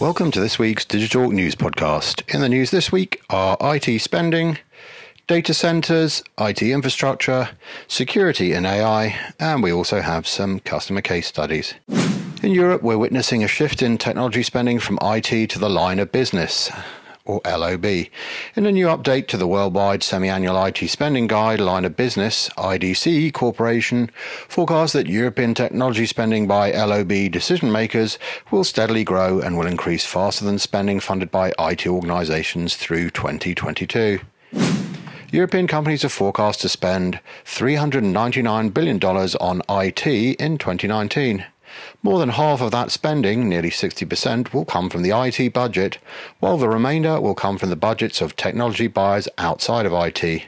Welcome to this week's Digital News Podcast. In the news this week are IT spending, data centers, IT infrastructure, security and AI, and we also have some customer case studies. In Europe, we're witnessing a shift in technology spending from IT to the line of business or LOB. In a new update to the worldwide semi-annual IT spending guide line of business, IDC Corporation forecasts that European technology spending by LOB decision makers will steadily grow and will increase faster than spending funded by IT organizations through 2022. European companies are forecast to spend $399 billion on IT in 2019. More than half of that spending, nearly 60%, will come from the IT budget, while the remainder will come from the budgets of technology buyers outside of IT.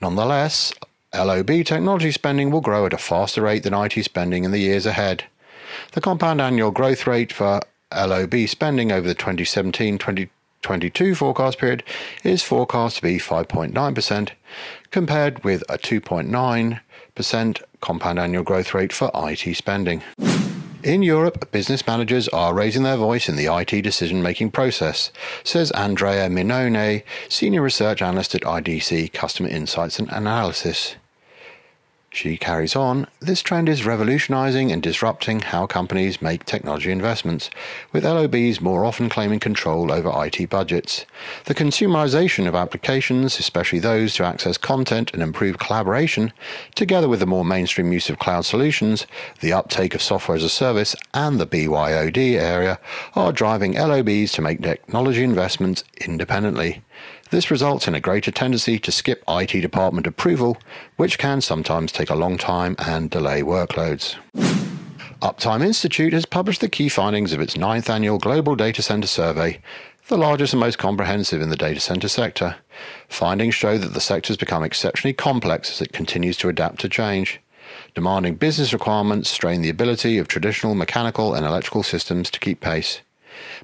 Nonetheless, LOB technology spending will grow at a faster rate than IT spending in the years ahead. The compound annual growth rate for LOB spending over the 2017 2022 forecast period is forecast to be 5.9%, compared with a 2.9% compound annual growth rate for IT spending. In Europe, business managers are raising their voice in the IT decision making process, says Andrea Minonne, Senior Research Analyst at IDC Customer Insights and Analysis. She carries on, this trend is revolutionizing and disrupting how companies make technology investments, with LOBs more often claiming control over IT budgets. The consumerization of applications, especially those to access content and improve collaboration, together with the more mainstream use of cloud solutions, the uptake of software as a service, and the BYOD area, are driving LOBs to make technology investments independently. This results in a greater tendency to skip IT department approval, which can sometimes take a long time and delay workloads. Uptime Institute has published the key findings of its ninth annual Global Data Center Survey, the largest and most comprehensive in the data center sector. Findings show that the sector has become exceptionally complex as it continues to adapt to change. Demanding business requirements strain the ability of traditional mechanical and electrical systems to keep pace.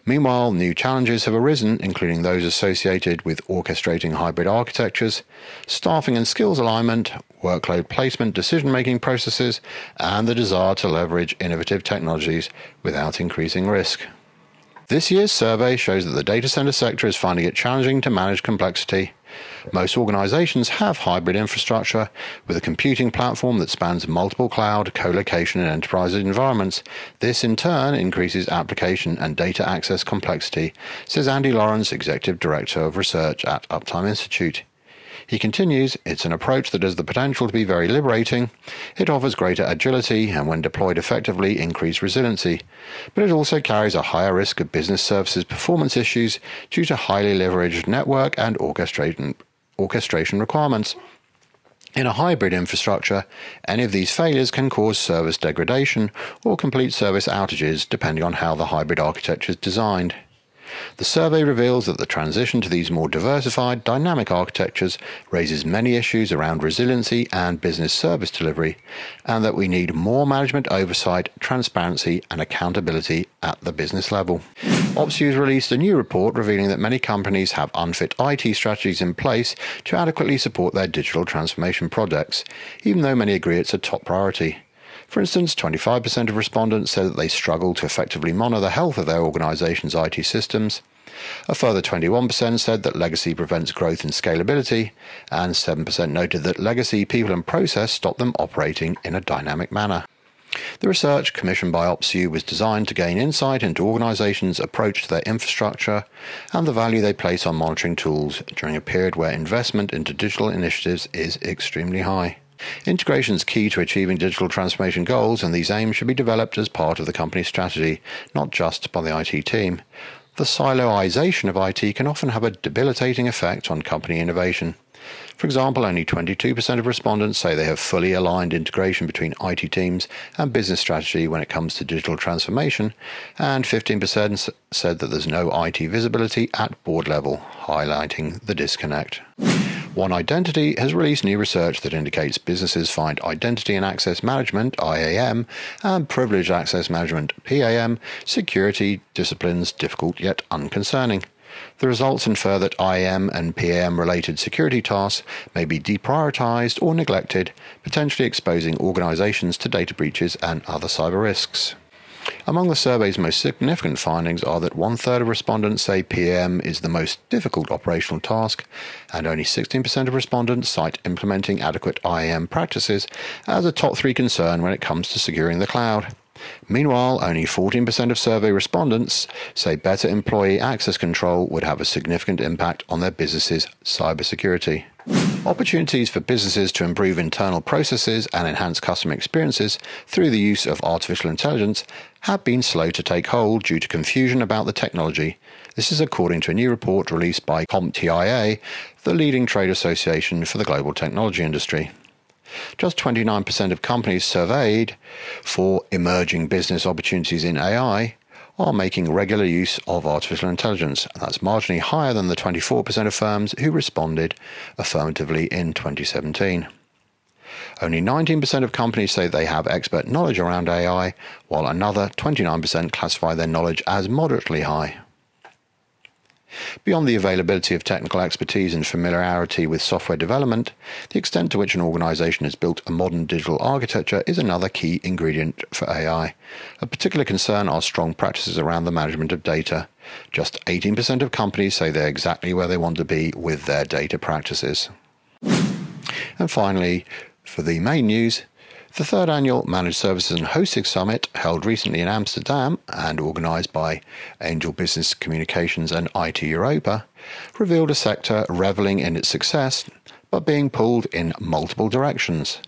Meanwhile, new challenges have arisen, including those associated with orchestrating hybrid architectures, staffing and skills alignment, workload placement decision making processes, and the desire to leverage innovative technologies without increasing risk. This year's survey shows that the data center sector is finding it challenging to manage complexity. Most organizations have hybrid infrastructure with a computing platform that spans multiple cloud, co-location, and enterprise environments. This in turn increases application and data access complexity, says Andy Lawrence, Executive Director of Research at Uptime Institute. He continues, it's an approach that has the potential to be very liberating. It offers greater agility and, when deployed effectively, increased resiliency. But it also carries a higher risk of business services performance issues due to highly leveraged network and orchestration, orchestration requirements. In a hybrid infrastructure, any of these failures can cause service degradation or complete service outages depending on how the hybrid architecture is designed. The survey reveals that the transition to these more diversified, dynamic architectures raises many issues around resiliency and business service delivery, and that we need more management oversight, transparency, and accountability at the business level. Opsview has released a new report revealing that many companies have unfit IT strategies in place to adequately support their digital transformation projects, even though many agree it's a top priority. For instance, 25% of respondents said that they struggle to effectively monitor the health of their organization's IT systems. A further 21% said that legacy prevents growth and scalability, and 7% noted that legacy people and process stop them operating in a dynamic manner. The research commissioned by Opsview was designed to gain insight into organizations' approach to their infrastructure and the value they place on monitoring tools during a period where investment into digital initiatives is extremely high. Integration is key to achieving digital transformation goals, and these aims should be developed as part of the company's strategy, not just by the IT team. The siloization of IT can often have a debilitating effect on company innovation. For example, only 22% of respondents say they have fully aligned integration between IT teams and business strategy when it comes to digital transformation, and 15% said that there's no IT visibility at board level, highlighting the disconnect. One Identity has released new research that indicates businesses find identity and access management, IAM, and privileged access management, PAM, security disciplines difficult yet unconcerning. The results infer that IM and PAM related security tasks may be deprioritized or neglected, potentially exposing organizations to data breaches and other cyber risks. Among the survey's most significant findings are that one third of respondents say PAM is the most difficult operational task, and only 16% of respondents cite implementing adequate IAM practices as a top three concern when it comes to securing the cloud. Meanwhile, only 14% of survey respondents say better employee access control would have a significant impact on their business's cybersecurity. Opportunities for businesses to improve internal processes and enhance customer experiences through the use of artificial intelligence have been slow to take hold due to confusion about the technology. This is according to a new report released by CompTIA, the leading trade association for the global technology industry. Just 29% of companies surveyed for emerging business opportunities in AI are making regular use of artificial intelligence. and That's marginally higher than the 24% of firms who responded affirmatively in 2017. Only 19% of companies say they have expert knowledge around AI, while another 29% classify their knowledge as moderately high. Beyond the availability of technical expertise and familiarity with software development, the extent to which an organization has built a modern digital architecture is another key ingredient for AI. A particular concern are strong practices around the management of data. Just 18% of companies say they're exactly where they want to be with their data practices. And finally, for the main news, the third annual Managed Services and Hosting Summit, held recently in Amsterdam and organised by Angel Business Communications and IT Europa, revealed a sector reveling in its success but being pulled in multiple directions.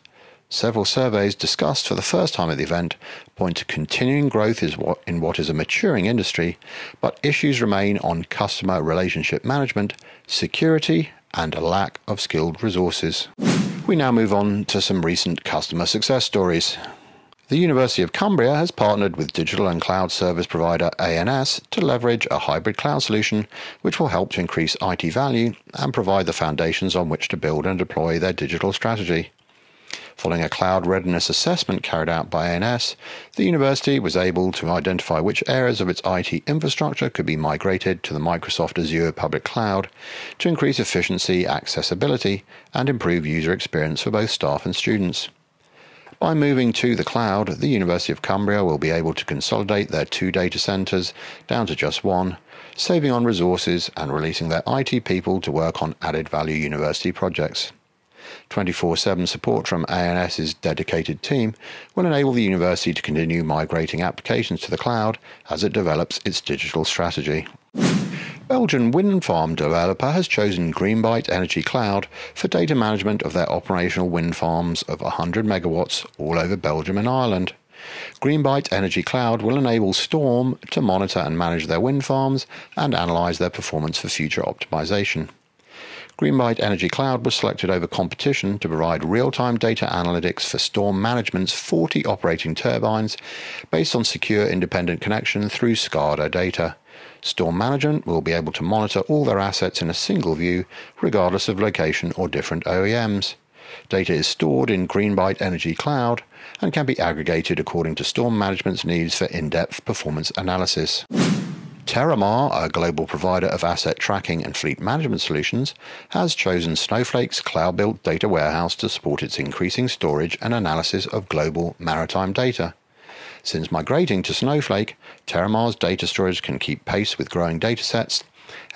Several surveys discussed for the first time at the event point to continuing growth in what is a maturing industry, but issues remain on customer relationship management, security, and a lack of skilled resources. We now move on to some recent customer success stories. The University of Cumbria has partnered with digital and cloud service provider ANS to leverage a hybrid cloud solution which will help to increase IT value and provide the foundations on which to build and deploy their digital strategy. Following a cloud readiness assessment carried out by ANS, the university was able to identify which areas of its IT infrastructure could be migrated to the Microsoft Azure public cloud to increase efficiency, accessibility, and improve user experience for both staff and students. By moving to the cloud, the University of Cumbria will be able to consolidate their two data centers down to just one, saving on resources and releasing their IT people to work on added value university projects. 24 7 support from ANS's dedicated team will enable the university to continue migrating applications to the cloud as it develops its digital strategy. Belgian wind farm developer has chosen Greenbyte Energy Cloud for data management of their operational wind farms of 100 megawatts all over Belgium and Ireland. Greenbyte Energy Cloud will enable Storm to monitor and manage their wind farms and analyze their performance for future optimization. Greenbyte Energy Cloud was selected over competition to provide real-time data analytics for Storm Management's 40 operating turbines based on secure independent connection through SCADA data. Storm Management will be able to monitor all their assets in a single view, regardless of location or different OEMs. Data is stored in Greenbyte Energy Cloud and can be aggregated according to Storm Management's needs for in-depth performance analysis. Terramar, a global provider of asset tracking and fleet management solutions, has chosen Snowflake's cloud built data warehouse to support its increasing storage and analysis of global maritime data. Since migrating to Snowflake, Terramar's data storage can keep pace with growing datasets,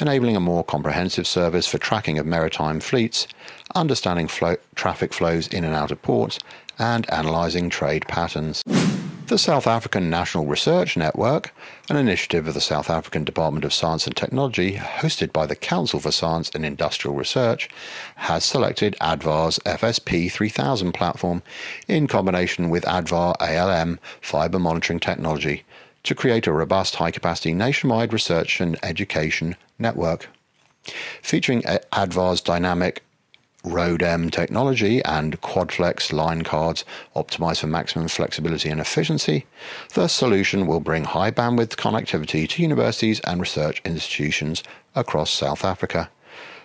enabling a more comprehensive service for tracking of maritime fleets, understanding traffic flows in and out of ports, and analyzing trade patterns. The South African National Research Network, an initiative of the South African Department of Science and Technology, hosted by the Council for Science and Industrial Research, has selected ADVA's FSP 3000 platform in combination with ADVA ALM fiber monitoring technology to create a robust high capacity nationwide research and education network. Featuring ADVA's dynamic ROADM technology and QuadFlex line cards optimized for maximum flexibility and efficiency, the solution will bring high bandwidth connectivity to universities and research institutions across South Africa.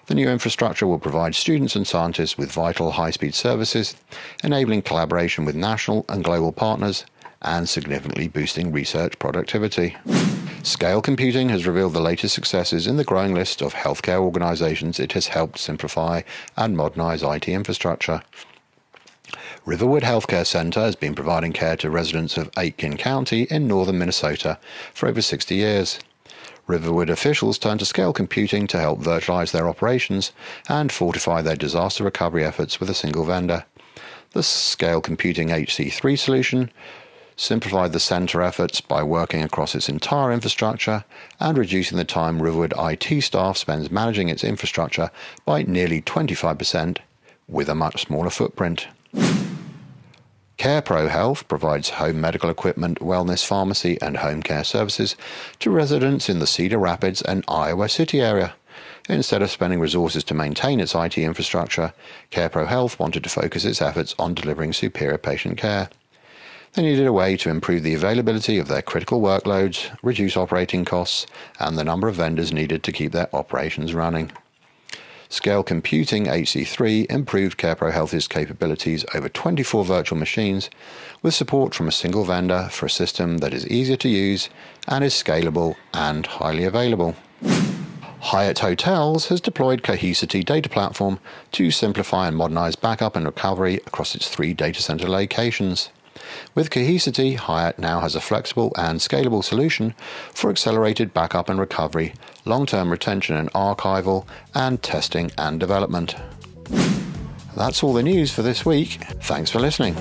The new infrastructure will provide students and scientists with vital high speed services, enabling collaboration with national and global partners and significantly boosting research productivity. Scale Computing has revealed the latest successes in the growing list of healthcare organizations it has helped simplify and modernize IT infrastructure. Riverwood Healthcare Center has been providing care to residents of Aitkin County in northern Minnesota for over 60 years. Riverwood officials turned to scale computing to help virtualize their operations and fortify their disaster recovery efforts with a single vendor. The Scale Computing HC3 solution simplified the center efforts by working across its entire infrastructure and reducing the time Riverwood IT staff spends managing its infrastructure by nearly 25% with a much smaller footprint. CarePro Health provides home medical equipment, wellness pharmacy, and home care services to residents in the Cedar Rapids and Iowa City area. Instead of spending resources to maintain its IT infrastructure, CarePro Health wanted to focus its efforts on delivering superior patient care. They needed a way to improve the availability of their critical workloads, reduce operating costs, and the number of vendors needed to keep their operations running. Scale Computing HC3 improved CarePro Health's capabilities over 24 virtual machines with support from a single vendor for a system that is easier to use and is scalable and highly available. Hyatt Hotels has deployed Cohesity data platform to simplify and modernize backup and recovery across its three data center locations. With Cohesity, Hyatt now has a flexible and scalable solution for accelerated backup and recovery, long term retention and archival, and testing and development. That's all the news for this week. Thanks for listening.